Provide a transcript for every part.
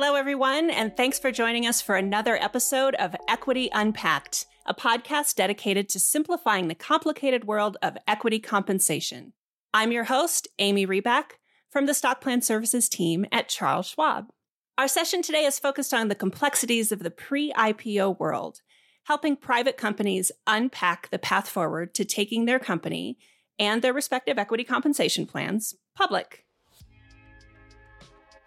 Hello, everyone, and thanks for joining us for another episode of Equity Unpacked, a podcast dedicated to simplifying the complicated world of equity compensation. I'm your host, Amy Reback, from the Stock Plan Services team at Charles Schwab. Our session today is focused on the complexities of the pre IPO world, helping private companies unpack the path forward to taking their company and their respective equity compensation plans public.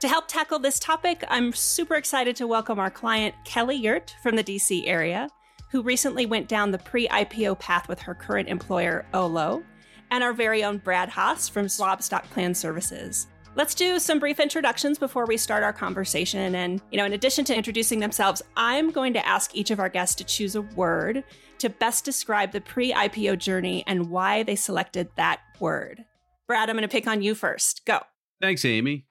To help tackle this topic, I'm super excited to welcome our client, Kelly Yurt from the DC area, who recently went down the pre IPO path with her current employer, Olo, and our very own Brad Haas from Schwab Stock Plan Services. Let's do some brief introductions before we start our conversation. And, you know, in addition to introducing themselves, I'm going to ask each of our guests to choose a word to best describe the pre IPO journey and why they selected that word. Brad, I'm going to pick on you first. Go. Thanks, Amy.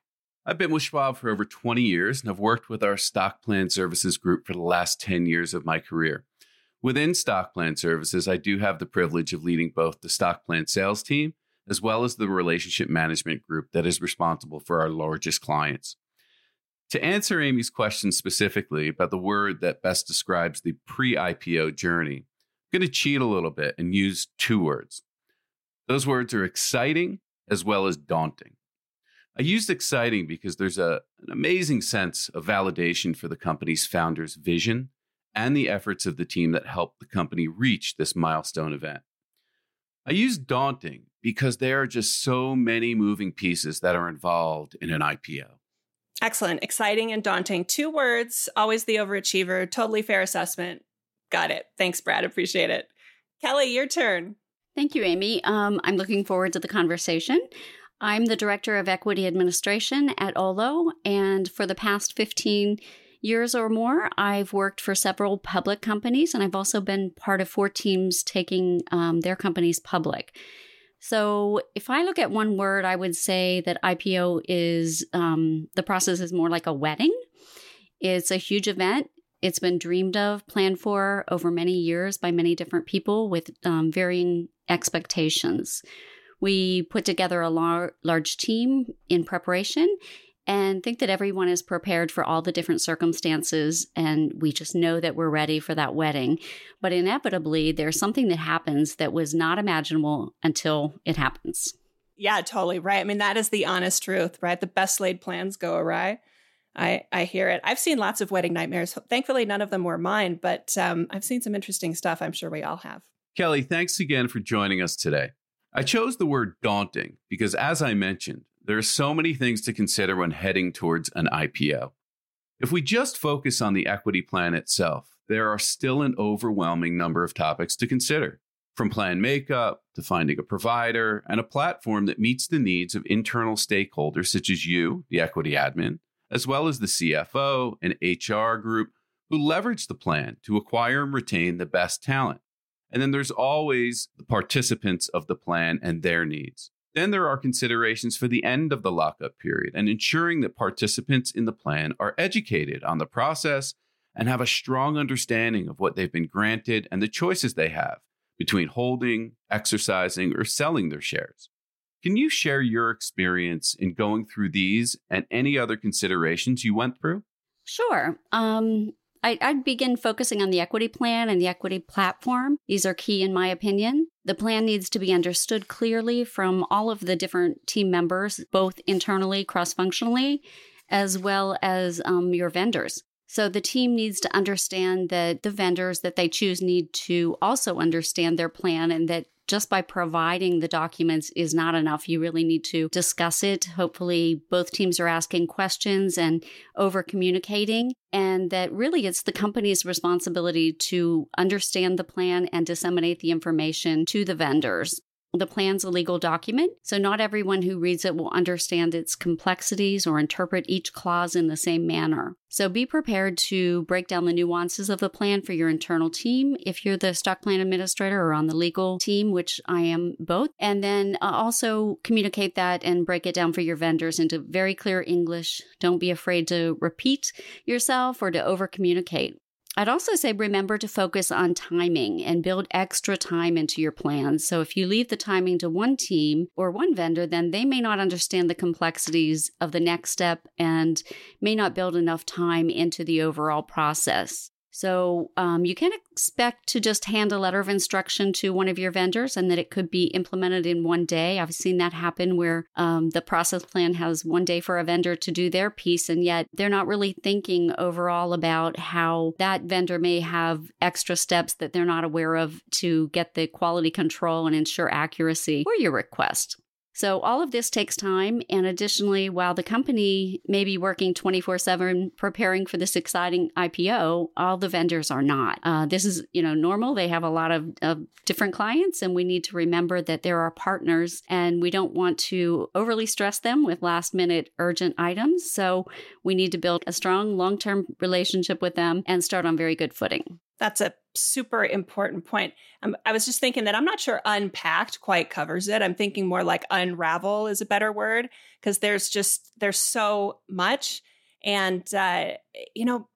I've been with Schwab for over 20 years and have worked with our stock plan services group for the last 10 years of my career. Within stock plan services, I do have the privilege of leading both the stock plan sales team as well as the relationship management group that is responsible for our largest clients. To answer Amy's question specifically about the word that best describes the pre IPO journey, I'm going to cheat a little bit and use two words. Those words are exciting as well as daunting. I used exciting because there's a, an amazing sense of validation for the company's founder's vision and the efforts of the team that helped the company reach this milestone event. I used daunting because there are just so many moving pieces that are involved in an IPO. Excellent. Exciting and daunting. Two words, always the overachiever. Totally fair assessment. Got it. Thanks, Brad. Appreciate it. Kelly, your turn. Thank you, Amy. Um, I'm looking forward to the conversation. I'm the Director of Equity Administration at OLO, and for the past 15 years or more, I've worked for several public companies, and I've also been part of four teams taking um, their companies public. So, if I look at one word, I would say that IPO is um, the process is more like a wedding. It's a huge event. It's been dreamed of, planned for over many years by many different people with um, varying expectations. We put together a lar- large team in preparation and think that everyone is prepared for all the different circumstances and we just know that we're ready for that wedding. But inevitably, there's something that happens that was not imaginable until it happens. Yeah, totally right. I mean, that is the honest truth, right? The best laid plans go awry. I, I hear it. I've seen lots of wedding nightmares. Thankfully, none of them were mine, but um, I've seen some interesting stuff. I'm sure we all have. Kelly, thanks again for joining us today. I chose the word daunting because, as I mentioned, there are so many things to consider when heading towards an IPO. If we just focus on the equity plan itself, there are still an overwhelming number of topics to consider, from plan makeup to finding a provider and a platform that meets the needs of internal stakeholders such as you, the equity admin, as well as the CFO and HR group who leverage the plan to acquire and retain the best talent. And then there's always the participants of the plan and their needs. Then there are considerations for the end of the lockup period and ensuring that participants in the plan are educated on the process and have a strong understanding of what they've been granted and the choices they have between holding, exercising, or selling their shares. Can you share your experience in going through these and any other considerations you went through? Sure. Um, I, would begin focusing on the equity plan and the equity platform. These are key, in my opinion. The plan needs to be understood clearly from all of the different team members, both internally, cross functionally, as well as um, your vendors. So the team needs to understand that the vendors that they choose need to also understand their plan and that just by providing the documents is not enough. You really need to discuss it. Hopefully, both teams are asking questions and over communicating, and that really it's the company's responsibility to understand the plan and disseminate the information to the vendors. The plan's a legal document, so not everyone who reads it will understand its complexities or interpret each clause in the same manner. So be prepared to break down the nuances of the plan for your internal team if you're the stock plan administrator or on the legal team, which I am both. And then uh, also communicate that and break it down for your vendors into very clear English. Don't be afraid to repeat yourself or to over communicate. I'd also say remember to focus on timing and build extra time into your plans. So if you leave the timing to one team or one vendor, then they may not understand the complexities of the next step and may not build enough time into the overall process. So um, you can expect to just hand a letter of instruction to one of your vendors and that it could be implemented in one day. I've seen that happen where um, the process plan has one day for a vendor to do their piece, and yet they're not really thinking overall about how that vendor may have extra steps that they're not aware of to get the quality control and ensure accuracy for your request. So, all of this takes time. And additionally, while the company may be working 24 7 preparing for this exciting IPO, all the vendors are not. Uh, this is, you know, normal. They have a lot of, of different clients, and we need to remember that there are partners, and we don't want to overly stress them with last minute urgent items. So, we need to build a strong long term relationship with them and start on very good footing. That's a super important point. Um, I was just thinking that I'm not sure unpacked quite covers it. I'm thinking more like unravel is a better word because there's just there's so much, and uh, you know,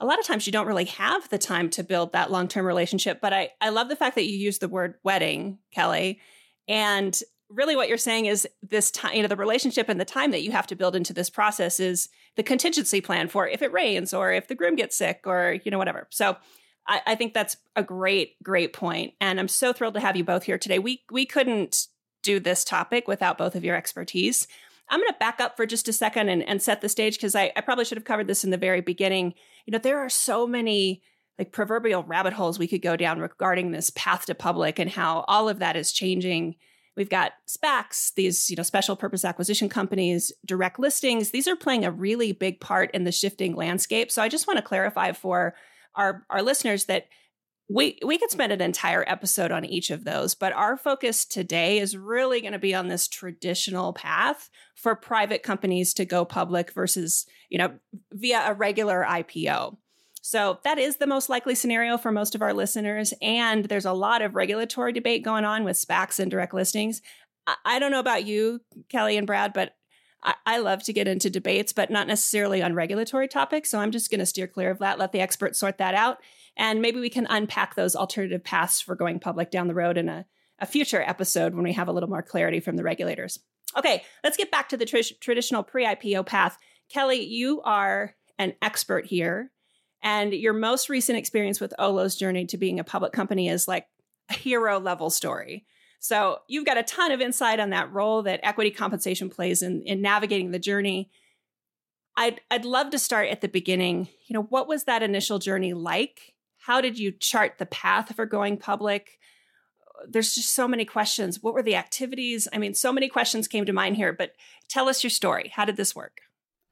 a lot of times you don't really have the time to build that long term relationship. But I I love the fact that you use the word wedding, Kelly, and really what you're saying is this time you know the relationship and the time that you have to build into this process is the contingency plan for if it rains or if the groom gets sick or you know whatever so I, I think that's a great, great point. And I'm so thrilled to have you both here today. We we couldn't do this topic without both of your expertise. I'm going to back up for just a second and, and set the stage because I, I probably should have covered this in the very beginning. You know, there are so many like proverbial rabbit holes we could go down regarding this path to public and how all of that is changing. We've got SPACs, these you know special purpose acquisition companies, direct listings. These are playing a really big part in the shifting landscape. So I just want to clarify for our our listeners that we we could spend an entire episode on each of those, but our focus today is really going to be on this traditional path for private companies to go public versus, you know, via a regular IPO. So that is the most likely scenario for most of our listeners. And there's a lot of regulatory debate going on with SPACs and direct listings. I don't know about you, Kelly and Brad, but I, love to get into debates, but not necessarily on regulatory topics. So I'm just going to steer clear of that, let the experts sort that out. And maybe we can unpack those alternative paths for going public down the road in a, a future episode when we have a little more clarity from the regulators. Okay, let's get back to the tr- traditional pre IPO path. Kelly, you are an expert here. And your most recent experience with Olo's journey to being a public company is like a hero level story. So you've got a ton of insight on that role that equity compensation plays in, in navigating the journey. I'd, I'd love to start at the beginning. You know, what was that initial journey like? How did you chart the path for going public? There's just so many questions. What were the activities? I mean, so many questions came to mind here, but tell us your story. How did this work?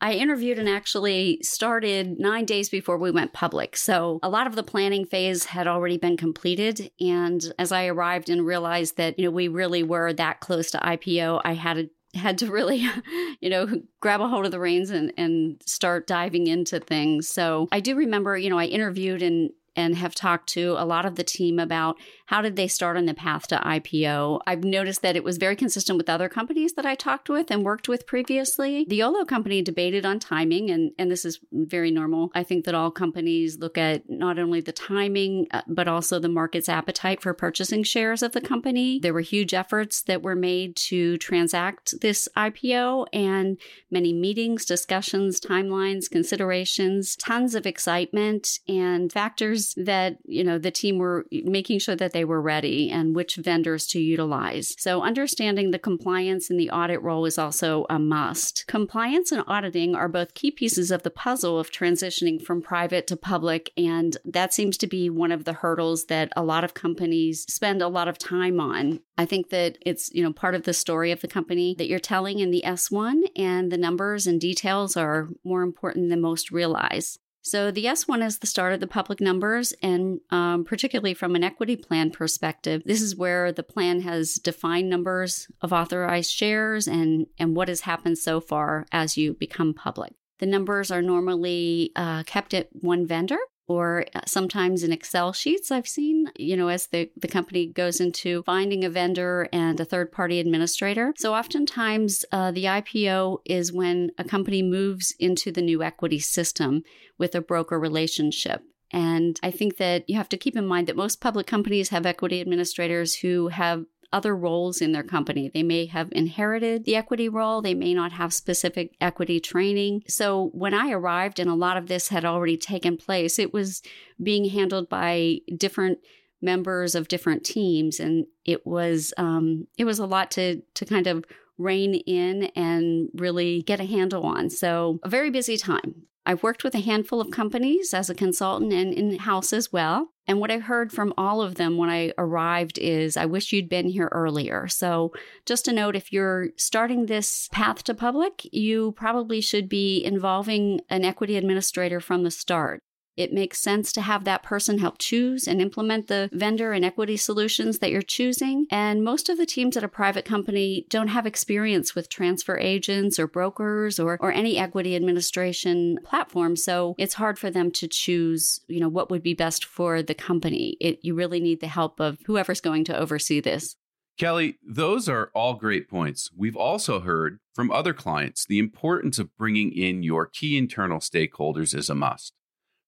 I interviewed and actually started nine days before we went public. So a lot of the planning phase had already been completed. And as I arrived and realized that, you know, we really were that close to IPO, I had to had to really, you know, grab a hold of the reins and, and start diving into things. So I do remember, you know, I interviewed and and have talked to a lot of the team about how did they start on the path to IPO. I've noticed that it was very consistent with other companies that I talked with and worked with previously. The Olo company debated on timing, and, and this is very normal. I think that all companies look at not only the timing, uh, but also the market's appetite for purchasing shares of the company. There were huge efforts that were made to transact this IPO and many meetings, discussions, timelines, considerations, tons of excitement and factors that, you know, the team were making sure that they were ready and which vendors to utilize. So understanding the compliance and the audit role is also a must. Compliance and auditing are both key pieces of the puzzle of transitioning from private to public. And that seems to be one of the hurdles that a lot of companies spend a lot of time on. I think that it's, you know, part of the story of the company that you're telling in the S1 and the numbers and details are more important than most realize. So the S1 is the start of the public numbers, and um, particularly from an equity plan perspective, this is where the plan has defined numbers of authorized shares and, and what has happened so far as you become public. The numbers are normally uh, kept at one vendor or uh, sometimes in Excel sheets I've seen, you know, as the, the company goes into finding a vendor and a third party administrator. So oftentimes uh, the IPO is when a company moves into the new equity system with a broker relationship. And I think that you have to keep in mind that most public companies have equity administrators who have other roles in their company. They may have inherited the equity role, they may not have specific equity training. So when I arrived and a lot of this had already taken place, it was being handled by different members of different teams and it was um, it was a lot to to kind of rein in and really get a handle on so a very busy time I've worked with a handful of companies as a consultant and in house as well. And what I heard from all of them when I arrived is, I wish you'd been here earlier. So, just a note if you're starting this path to public, you probably should be involving an equity administrator from the start. It makes sense to have that person help choose and implement the vendor and equity solutions that you're choosing. And most of the teams at a private company don't have experience with transfer agents or brokers or, or any equity administration platform. So it's hard for them to choose, you know, what would be best for the company. It, you really need the help of whoever's going to oversee this. Kelly, those are all great points. We've also heard from other clients the importance of bringing in your key internal stakeholders is a must.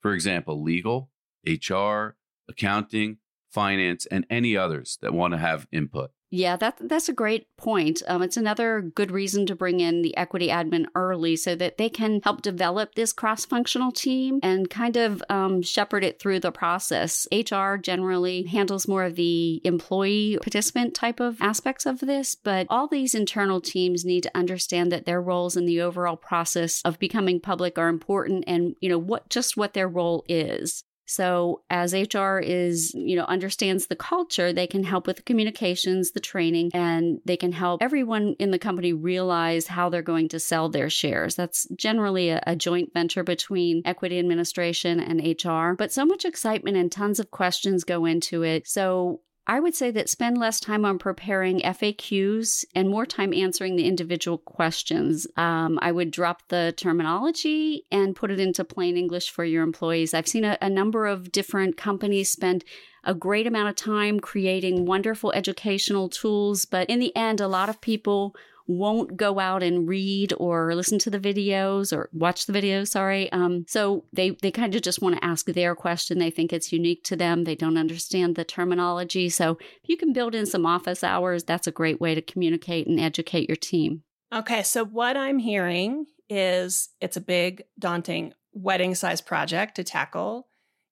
For example, legal, HR, accounting, finance, and any others that want to have input. Yeah, that that's a great point. Um, it's another good reason to bring in the equity admin early so that they can help develop this cross-functional team and kind of um, shepherd it through the process. HR generally handles more of the employee participant type of aspects of this, but all these internal teams need to understand that their roles in the overall process of becoming public are important, and you know what just what their role is. So as HR is, you know, understands the culture, they can help with the communications, the training, and they can help everyone in the company realize how they're going to sell their shares. That's generally a, a joint venture between equity administration and HR, but so much excitement and tons of questions go into it. So I would say that spend less time on preparing FAQs and more time answering the individual questions. Um, I would drop the terminology and put it into plain English for your employees. I've seen a, a number of different companies spend a great amount of time creating wonderful educational tools, but in the end, a lot of people won't go out and read or listen to the videos or watch the videos sorry. Um, so they they kind of just want to ask their question. They think it's unique to them. They don't understand the terminology. So if you can build in some office hours that's a great way to communicate and educate your team. Okay so what i'm hearing is it's a big daunting wedding size project to tackle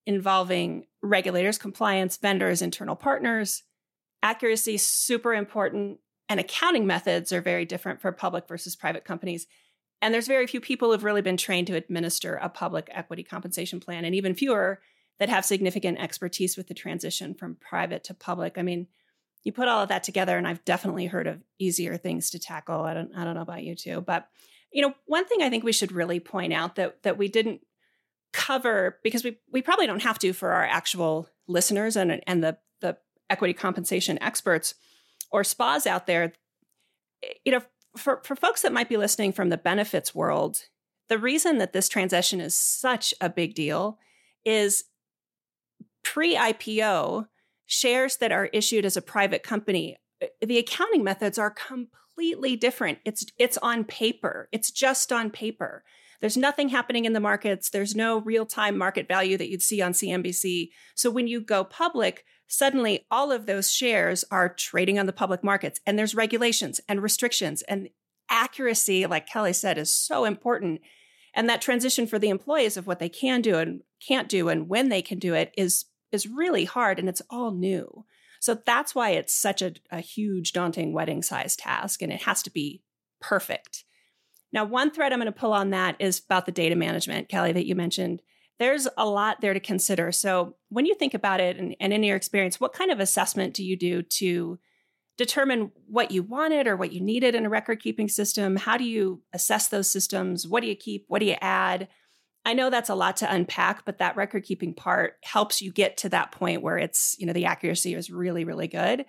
involving regulators compliance vendors internal partners. Accuracy super important and accounting methods are very different for public versus private companies. And there's very few people who've really been trained to administer a public equity compensation plan, and even fewer that have significant expertise with the transition from private to public. I mean, you put all of that together, and I've definitely heard of easier things to tackle. I don't, I don't know about you too, but you know, one thing I think we should really point out that that we didn't cover because we we probably don't have to for our actual listeners and and the the equity compensation experts or SPAs out there, you know, for, for folks that might be listening from the benefits world, the reason that this transition is such a big deal is pre IPO shares that are issued as a private company, uh, the accounting methods are completely different. It's it's on paper. It's just on paper. There's nothing happening in the markets. There's no real-time market value that you'd see on CNBC. So when you go public, suddenly all of those shares are trading on the public markets and there's regulations and restrictions and accuracy like kelly said is so important. And that transition for the employees of what they can do and can't do and when they can do it is is really hard and it's all new. So that's why it's such a, a huge daunting wedding size task and it has to be perfect. Now one thread i'm going to pull on that is about the data management kelly that you mentioned there's a lot there to consider. So, when you think about it and, and in your experience, what kind of assessment do you do to determine what you wanted or what you needed in a record keeping system? How do you assess those systems? What do you keep? What do you add? I know that's a lot to unpack, but that record keeping part helps you get to that point where it's, you know, the accuracy is really, really good.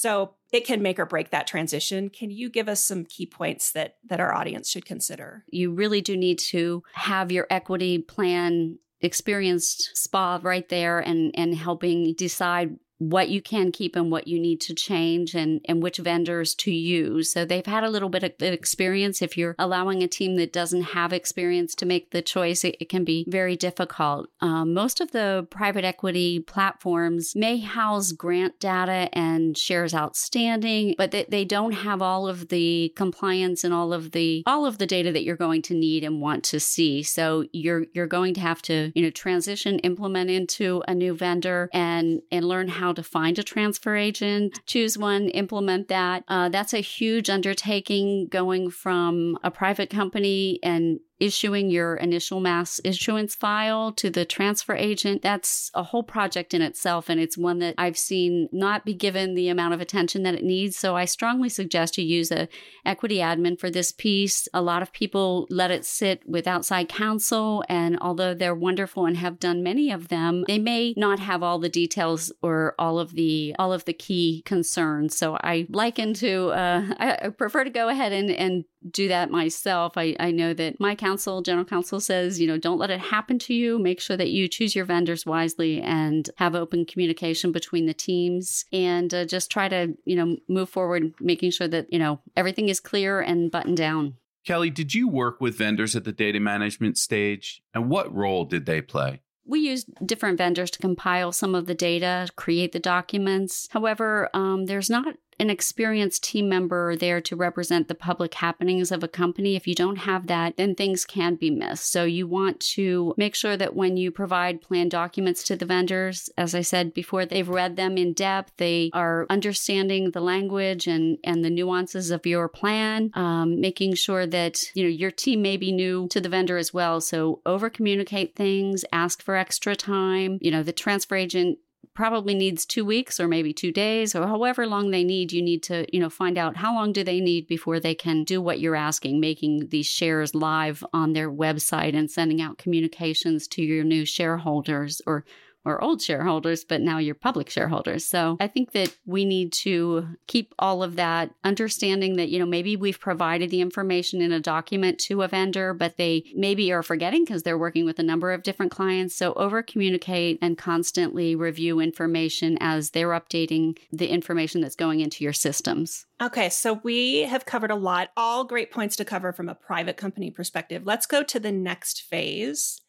So it can make or break that transition. Can you give us some key points that that our audience should consider? You really do need to have your equity plan experienced SPA right there and and helping decide what you can keep and what you need to change and, and which vendors to use. So they've had a little bit of experience. If you're allowing a team that doesn't have experience to make the choice, it, it can be very difficult. Um, most of the private equity platforms may house grant data and shares outstanding, but they, they don't have all of the compliance and all of the all of the data that you're going to need and want to see. So you're you're going to have to, you know, transition, implement into a new vendor and and learn how to find a transfer agent, choose one, implement that. Uh, that's a huge undertaking going from a private company and issuing your initial mass issuance file to the transfer agent. That's a whole project in itself. And it's one that I've seen not be given the amount of attention that it needs. So I strongly suggest you use a equity admin for this piece. A lot of people let it sit with outside counsel. And although they're wonderful and have done many of them, they may not have all the details or all of the, all of the key concerns. So I liken to, uh, I prefer to go ahead and, and do that myself. I, I know that my counsel, general counsel says, you know, don't let it happen to you. Make sure that you choose your vendors wisely and have open communication between the teams and uh, just try to, you know, move forward, making sure that, you know, everything is clear and buttoned down. Kelly, did you work with vendors at the data management stage? And what role did they play? We use different vendors to compile some of the data, create the documents. However, um, there's not an experienced team member there to represent the public happenings of a company. If you don't have that, then things can be missed. So you want to make sure that when you provide plan documents to the vendors, as I said before, they've read them in depth, they are understanding the language and, and the nuances of your plan, um, making sure that, you know, your team may be new to the vendor as well. So over communicate things, ask for extra time. You know, the transfer agent probably needs two weeks or maybe two days or however long they need you need to you know find out how long do they need before they can do what you're asking making these shares live on their website and sending out communications to your new shareholders or or old shareholders, but now you're public shareholders. So I think that we need to keep all of that understanding that, you know, maybe we've provided the information in a document to a vendor, but they maybe are forgetting because they're working with a number of different clients. So over communicate and constantly review information as they're updating the information that's going into your systems. Okay, so we have covered a lot, all great points to cover from a private company perspective. Let's go to the next phase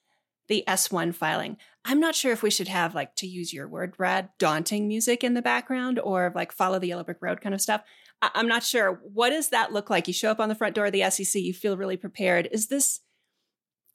the S1 filing. I'm not sure if we should have, like, to use your word, Brad, daunting music in the background or like follow the yellow brick road kind of stuff. I- I'm not sure. What does that look like? You show up on the front door of the SEC, you feel really prepared. Is this,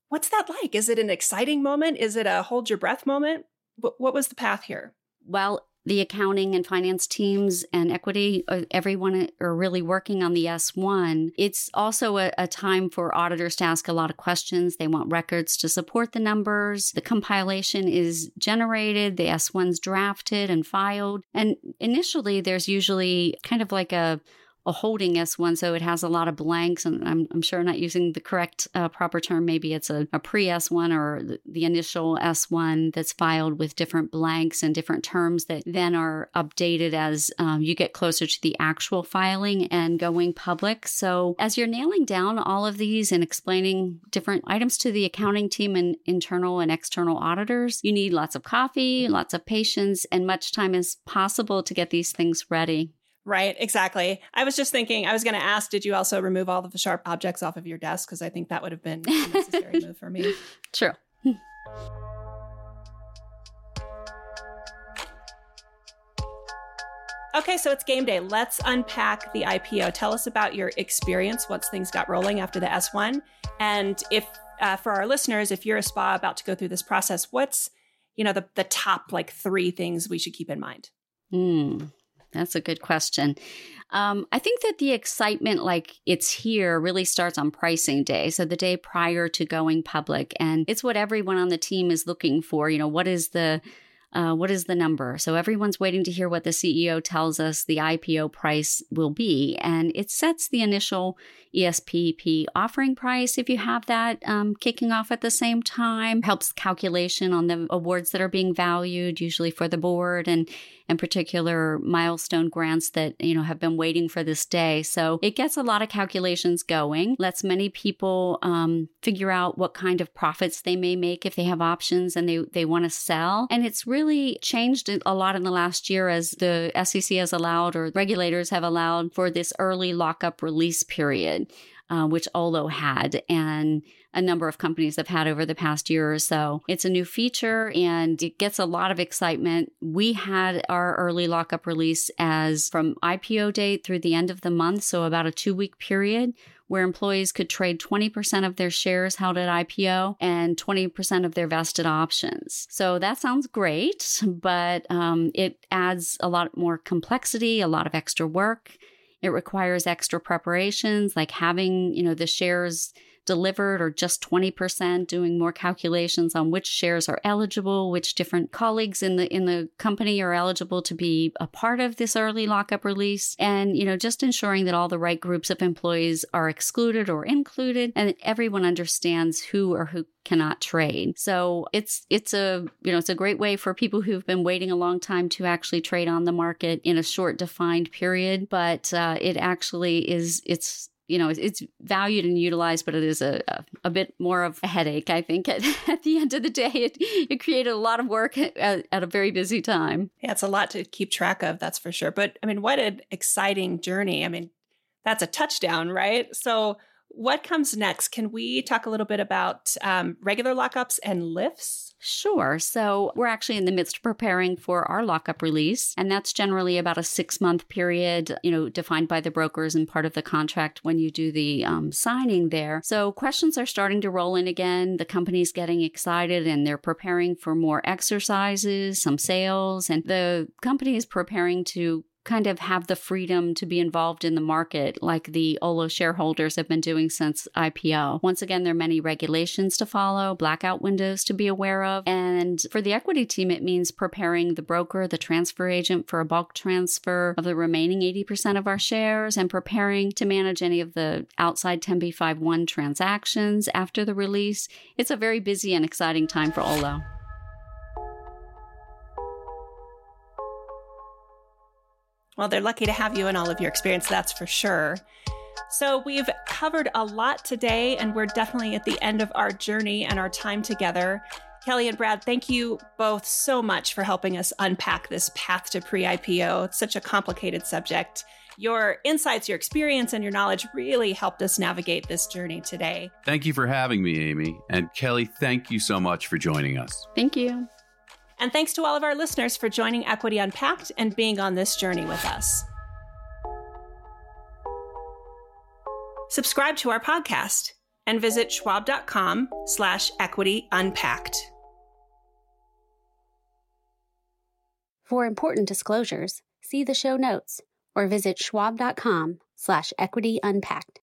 what's that like? Is it an exciting moment? Is it a hold your breath moment? What, what was the path here? Well, the accounting and finance teams and equity, uh, everyone are really working on the S1. It's also a, a, time for auditors to ask a lot of questions. They want records to support the numbers. The compilation is generated, the S1's drafted and filed. And initially, there's usually kind of like a a holding S1, so it has a lot of blanks, and I'm, I'm sure not using the correct uh, proper term. Maybe it's a, a pre S1 or the, the, initial S1 that's filed with different blanks and different terms that then are updated as um, you get closer to the actual filing and going public. So as you're nailing down all of these and explaining different items to the accounting team and internal and external auditors, you need lots of coffee, lots of patience, and much time as possible to get these things ready. Right, exactly. I was just thinking, I was going to ask, did you also remove all of the sharp objects off of your desk? Because I think that would have been a necessary move for me. True. Okay, so it's game day. Let's unpack the IPO. Tell us about your experience once things got rolling after the S1. And if, uh, for our listeners, if you're a SPA about to go through this process, what's, you know, the, the top like three things we should keep in mind? Hmm. That's a good question. Um, I think that the excitement, like it's here, really starts on pricing day. So the day prior to going public. And it's what everyone on the team is looking for. You know, what is the uh, what is the number? So everyone's waiting to hear what the CEO tells us the IPO price will be. And it sets the initial ESPP offering price if you have that um, kicking off at the same time, helps calculation on the awards that are being valued, usually for the board and and particular milestone grants that you know have been waiting for this day. So it gets a lot of calculations going, lets many people um, figure out what kind of profits they may make if they have options and they they want to sell, and it's really really changed a lot in the last year as the SEC has allowed or regulators have allowed for this early lockup release period. Uh, which Olo had, and a number of companies have had over the past year or so. It's a new feature and it gets a lot of excitement. We had our early lockup release as from IPO date through the end of the month, so about a two week period where employees could trade 20% of their shares held at IPO and 20% of their vested options. So that sounds great, but um, it adds a lot more complexity, a lot of extra work. It requires extra preparations, like having, you know, the shares delivered or just 20%, doing more calculations on which shares are eligible, which different colleagues in the in the company are eligible to be a part of this early lockup release and you know just ensuring that all the right groups of employees are excluded or included and that everyone understands who or who cannot trade. So it's it's a you know it's a great way for people who've been waiting a long time to actually trade on the market in a short defined period. But uh, it actually is it's you know, it's valued and utilized, but it is a, a, a bit more of a headache, I think. At, at the end of the day, it, it created a lot of work at, at a very busy time. Yeah, it's a lot to keep track of, that's for sure. But I mean, what an exciting journey. I mean, that's a touchdown, right? So, what comes next? Can we talk a little bit about um, regular lockups and lifts? Sure. So we're actually in the midst of preparing for our lockup release, and that's generally about a six month period, you know, defined by the brokers and part of the contract when you do the um, signing there. So questions are starting to roll in again. The company's getting excited and they're preparing for more exercises, some sales, and the company is preparing to kind of have the freedom to be involved in the market like the Olo shareholders have been doing since IPO. Once again, there are many regulations to follow, blackout windows to be aware of. And for the equity team, it means preparing the broker, the transfer agent for a bulk transfer of the remaining 80% of our shares and preparing to manage any of the outside 10b5-1 transactions after the release. It's a very busy and exciting time for Olo. Well, they're lucky to have you and all of your experience, that's for sure. So, we've covered a lot today, and we're definitely at the end of our journey and our time together. Kelly and Brad, thank you both so much for helping us unpack this path to pre IPO. It's such a complicated subject. Your insights, your experience, and your knowledge really helped us navigate this journey today. Thank you for having me, Amy. And Kelly, thank you so much for joining us. Thank you. And thanks to all of our listeners for joining Equity Unpacked and being on this journey with us. Subscribe to our podcast and visit schwab.com slash equity unpacked. For important disclosures, see the show notes or visit schwab.com slash equity unpacked.